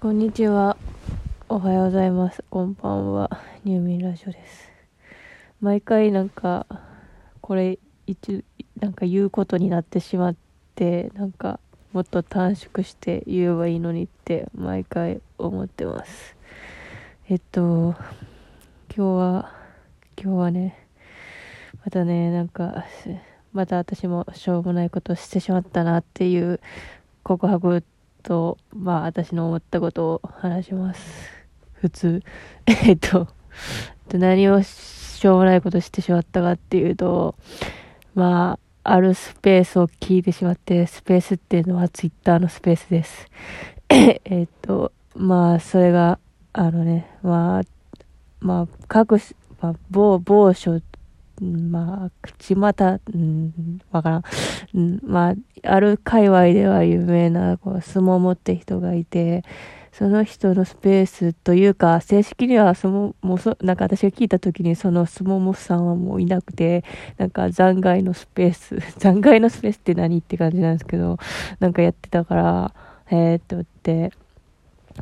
こんにちは。おはようございます。こんばんは。入眠ラジオです。毎回なんか、これ、一、なんか言うことになってしまって、なんか、もっと短縮して言えばいいのにって、毎回思ってます。えっと、今日は、今日はね、またね、なんか、また私もしょうもないことしてしまったなっていう告白と、まあ私の思ったことを話します。普通。えっと、何をしょうもないことしてしまったかっていうと、まあ、あるスペースを聞いてしまって、スペースっていうのはツイッターのスペースです。えっと、まあ、それが、あのね、まあ、まあ、各、まあ、某、某所、まあ、口また、うん、わからん。うん、まあ、ある界隈では有名な、こう、相撲持って人がいて、その人のスペースというか、正式には相撲、もそ、なんか私が聞いた時にその相撲もさんはもういなくて、なんか残骸のスペース、残骸のスペースって何って感じなんですけど、なんかやってたから、へーって思って、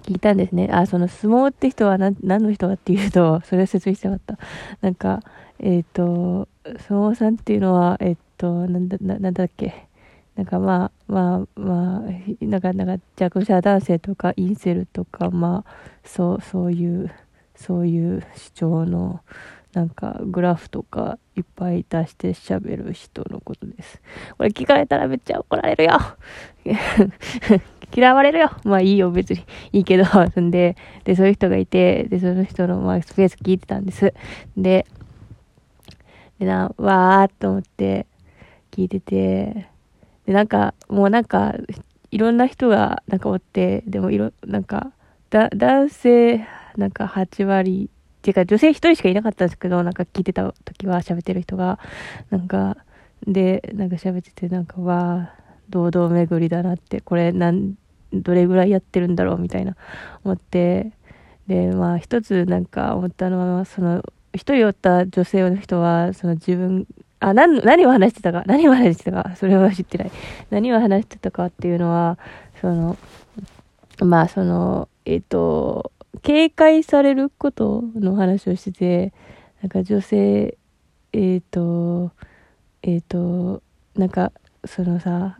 聞いたんですね。あ、その相撲って人は何何の人かっていうと、それを説明したかった。なんか、えっ、と、相撲さんっていうのは、えっ、と、なんだ、ななんだっけ？なんかまあ、まあ、まあ、なんか、なんか弱者男性とかインセルとか、まあ、そう、そういう、そういう主張の、なんかグラフとかいっぱい出して喋る人のことです。これ聞かれたらめっちゃ怒られるよ 嫌われるよまあいいよ、別に。いいけど、ん で、で、そういう人がいて、で、その人の、まあ、スペース聞いてたんです。で、でな、わーっと思って聞いてて、で、なんか、もうなんか、いろんな人が、なんかおって、でもいろ、なんか、だ、男性、なんか8割、っていうか女性1人しかいなかったんですけど、なんか聞いてた時は喋ってる人が、なんか、で、なんか喋ってて、なんか、わー、堂々巡りだなって、これ、なん、どれぐらいやってるんだろうみたいな思って、で、まあ一つなんか思ったのは、その、一人おった女性の人は、その自分、あ、何、何を話してたか、何を話してたか、それは知ってない。何を話してたかっていうのは、その、まあその、えっ、と、警戒されることの話をしてて、なんか女性、えっ、と、えっ、と、なんか、そのさ、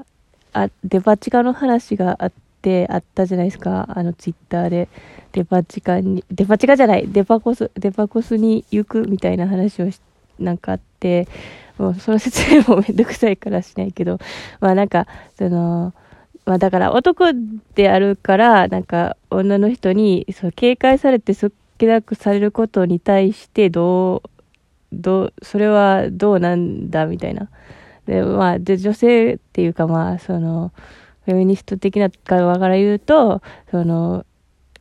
あ、デパ地下の話があって、あったじゃないですか、あのツイッターで。デパ地下に、デパ地下じゃない、デパコス、デパコスに行くみたいな話をし、なんかあって、もうその説明もめんどくさいからしないけど、まあなんか、その、まあだから男であるから、なんか女の人に、そう、警戒されてそっけなくされることに対して、どう、どう、それはどうなんだみたいな。で、まあ、で、女性っていうかまあ、その、フェミニスト的な会話から言うと、その、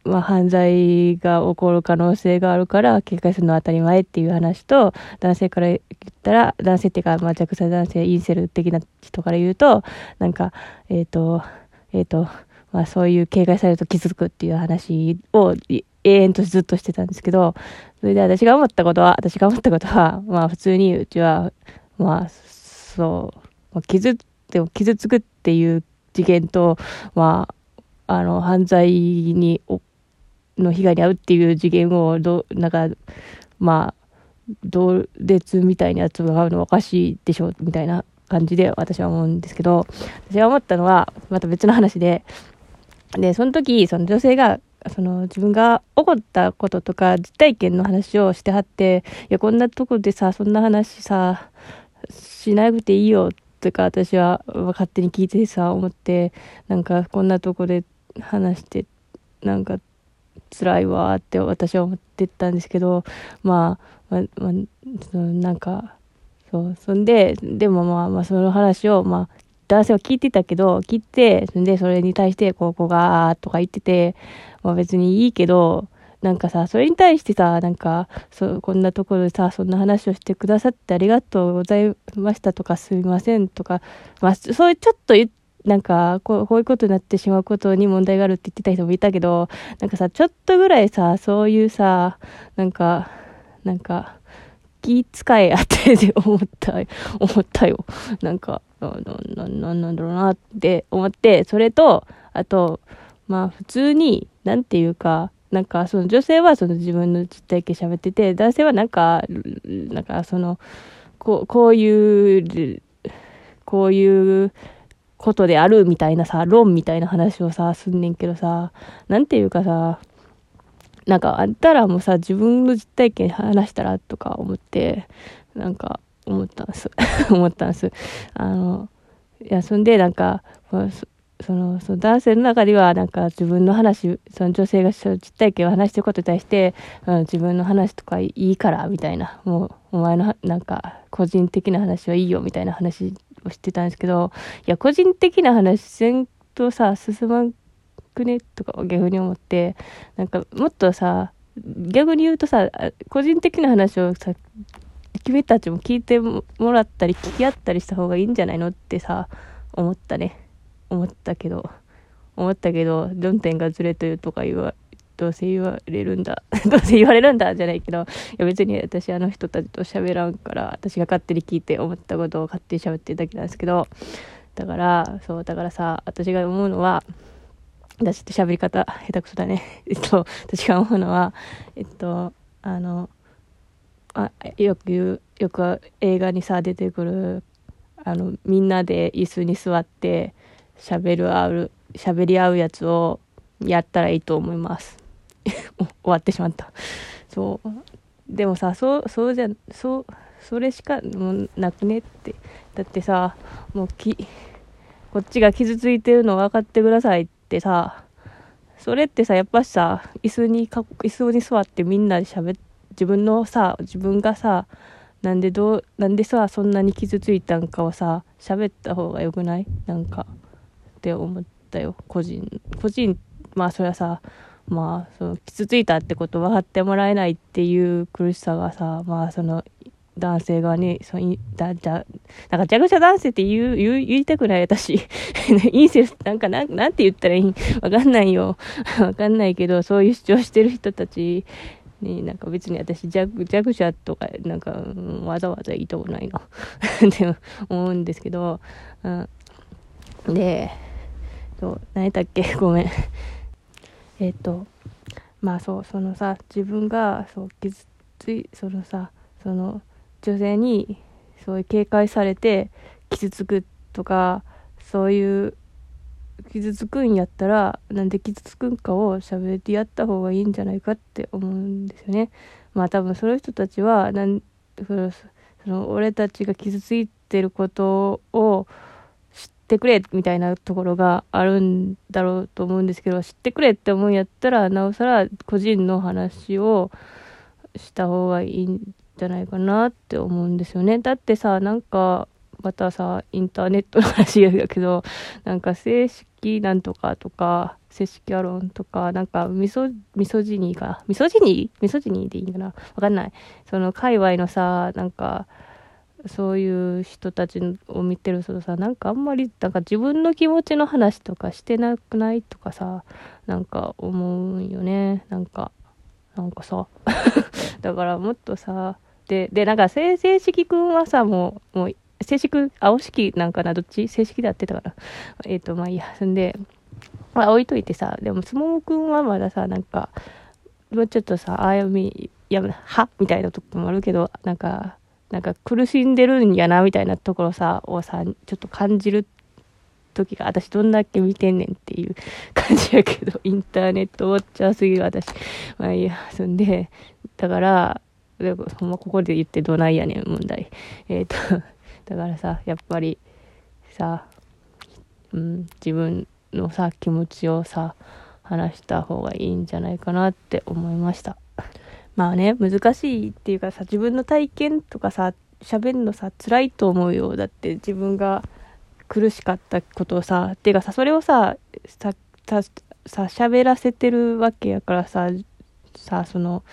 まあ、犯罪が起こる可能性があるから警戒するのは当たり前っていう話と男性から言ったら男性っていうか、まあ、弱者男性インセル的な人から言うとなんかえっ、とえっ、とまあそういう警戒されると気づくっていう話を永遠とずっとしてたんですけどそれで私が思ったことは私が思ったことはまあ普通にうちはまあそう、まあ、傷でも傷つくっていう事件とまああの犯罪にの被害に遭うっていう次元をどなんかまあ同列みたいなやつが合うのはおかしいでしょうみたいな感じで私は思うんですけど私が思ったのはまた別の話ででその時その女性がその自分が起こったこととか実体験の話をしてはっていやこんなとこでさそんな話さしなくていいよっとか私は勝手に聞いてさ思ってなんかこんなとこで話してなんか辛いわって私は思ってたんですけどまあ、まあ、まあ、そのなんかそうそんででもまあまあその話をまあ男性は聞いてたけど聞いてそんでそれに対してここがとか言ってて、まあ、別にいいけどなんかさそれに対してさなんかそうこんなところでさそんな話をしてくださってありがとうございましたとかすみませんとかまあそういうちょっとなんかこう、こういうことになってしまうことに問題があるって言ってた人もいたけど、なんかさ、ちょっとぐらいさ、そういうさ、なんか、なんか、気使えやって思った、思ったよ。なんか、な、な、なんなんだろうなって思って、それと、あと、まあ普通に、なんていうか、なんかその女性はその自分の実体験喋ってて、男性はなんか、なんかその、こう、こういう、こういうことであるみたいなさ、論みたいな話をさ、すんねんけどさ、なんていうかさ、なんかあんたらもさ、自分の実体験話したらとか思って、なんか思ったんす。思ったんす。あの、いや、そんでなんか、そのその男性の中ではなんか自分の話その女性が実体験を話してることに対して、うん、自分の話とかいいからみたいな。もうお前のなんか個人的な話はいいよみたいな話をしてたんですけどいや個人的な話せんとさ進まんくね？とか逆に思ってなんかもっとさ逆に言うとさ個人的な話をさ君たちも聞いてもらったり聞き合ったりした方がいいんじゃないの？ってさ思ったね。思ったけど、思ったけど、論点がずれてるとか言わ、どうせ言われるんだ、どうせ言われるんだじゃないけど、いや別に私あの人たちと喋らんから、私が勝手に聞いて思ったことを勝手に喋ってるだけなんですけど、だから、そう、だからさ、私が思うのは、私って喋り方下手くそだね。えっと、私が思うのは、えっと、あの、あよく言う、よく映画にさ、出てくる、あの、みんなで椅子に座って、喋る合う、喋り合うやつをやったらいいと思います。終わってしまった。そう。でもさ、そう、そうじゃ、そう、それしかもうなくねって。だってさ、もうき、こっちが傷ついてるの分かってくださいってさ、それってさ、やっぱしさ、椅子にか、椅子に座ってみんなで喋っ、自分のさ、自分がさ、なんでどう、なんでさ、そんなに傷ついたんかをさ、喋った方がよくない？なんか。って思ったよ個人。個人まあそれはさまあその傷ついたってこと分かってもらえないっていう苦しさがさまあその男性側にそのだだなんか弱者男性って言う言言いたくない私。インセスなんかなんなんて言ったらいい？わかんないよ。わかんないけどそういう主張してる人たちになんか別に私弱者とかなんか、わざわざ言いたくないな って思うんですけど、うん、でそう、何だっけ？ごめん。えっと、まあそう、そのさ、自分が、そう、傷つい、そのさ、その、女性に、そういう警戒されて、傷つくとか、そういう、傷つくんやったら、なんで傷つくんかを喋ってやった方がいいんじゃないかって思うんですよね。まあ多分その人たちは、なんその俺たちが傷ついてることを、ってくれみたいなところがあるんだろうと思うんですけど、知ってくれって思うんやったら、なおさら個人の話をした方がいいんじゃないかなって思うんですよね。だってさ、なんか、またさ、インターネットの話やけど、なんか正式なんとかとか、正式アロンとか、なんかミソ、ミソジニーか。ミソジニーミソジニーでいいんかな？わかんない。その界隈のさ、なんか、そういう人たちを見てるとさなんかあんまりなんか自分の気持ちの話とかしてなくないとかさなんか思うよね。なんかなんかさ。だからもっとさででなんか正式くんはさもうもう正式青式なんかなどっち？正式でやってたからえっ、ー、とまあいいや。んでまあ置いといてさでもつももくんはまださなんかもうちょっとさあやみやは？みたいなとこもあるけどなんかなんか苦しんでるんやなみたいなところさをさちょっと感じる時が私どんだけ見てんねんっていう感じやけどインターネットウォッチャーすぎる私まあいいやそんでだからほんまここで言ってどないやねん問題えっ、ー、とだからさやっぱりさ、うん、自分のさ気持ちをさ話した方がいいんじゃないかなって思いました。まあね、難しいっていうかさ、自分の体験とかさ、喋るのさ、辛いと思うよ。だって自分が苦しかったことをさ、っていうかさ、それをさ、さ、さ、さ、喋らせてるわけやからさ、さ、その、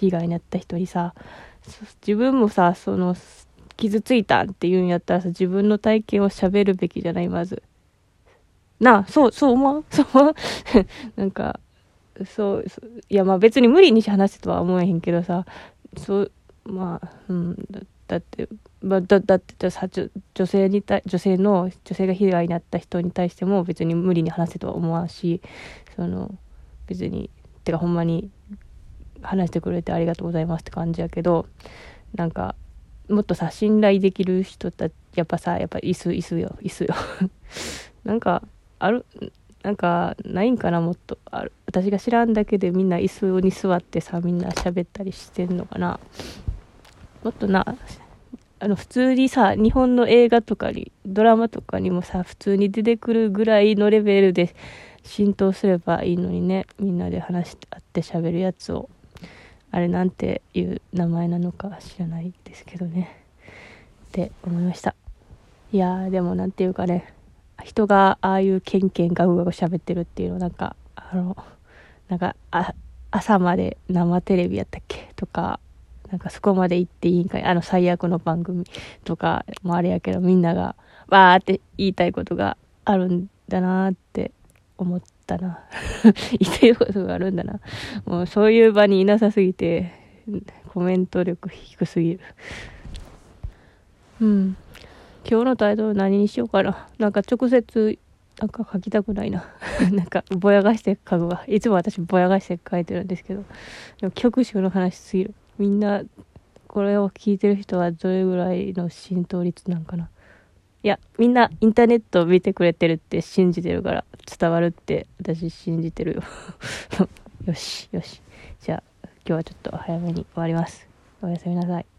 被害に遭った人にさ、自分もさ、その、傷ついたっていうんやったらさ、自分の体験を喋るべきじゃない、まず。なあ、そう、そう思う？そう？なんか、そういやまあ別に無理に話せとは思えへんけどさそうまあうんだってまあ、だだってさ女性に対女性の女性が被害に遭った人に対しても別に無理に話せとは思わんしその別にてかほんまに話してくれてありがとうございますって感じやけどなんかもっとさ信頼できる人たやっぱさやっぱ椅子椅子よ椅子よ。なんかあるなんかないんかなもっとある。私が知らんだけでみんな椅子に座ってさみんな喋ったりしてんのかな。もっとなあの普通にさ日本の映画とかにドラマとかにもさ普通に出てくるぐらいのレベルで浸透すればいいのにねみんなで話して会って喋るやつを。あれなんていう名前なのか知らないですけどね。って思いました。いやーでも何ていうかね人がああいうケンケンガグガグ喋ってるっていうのなんかあのなんかあ朝まで生テレビやったっけ？とかなんかそこまで行っていいんかい？あの最悪の番組とかもあれやけどみんながわーって言いたいことがあるんだなって思ったな。言いたいことがあるんだな。もうそういう場にいなさすぎてコメント力低すぎる。うん。今日のタイトル何にしようかな。なんか直接なんか書きたくないな。なんかぼやがして書くわ。いつも私ぼやがして書いてるんですけど。でも曲集の話すぎる。みんなこれを聞いてる人はどれぐらいの浸透率なんかな。いやみんなインターネットを見てくれてるって信じてるから伝わるって私信じてるよ。よしよし。じゃあ今日はちょっと早めに終わります。おやすみなさい。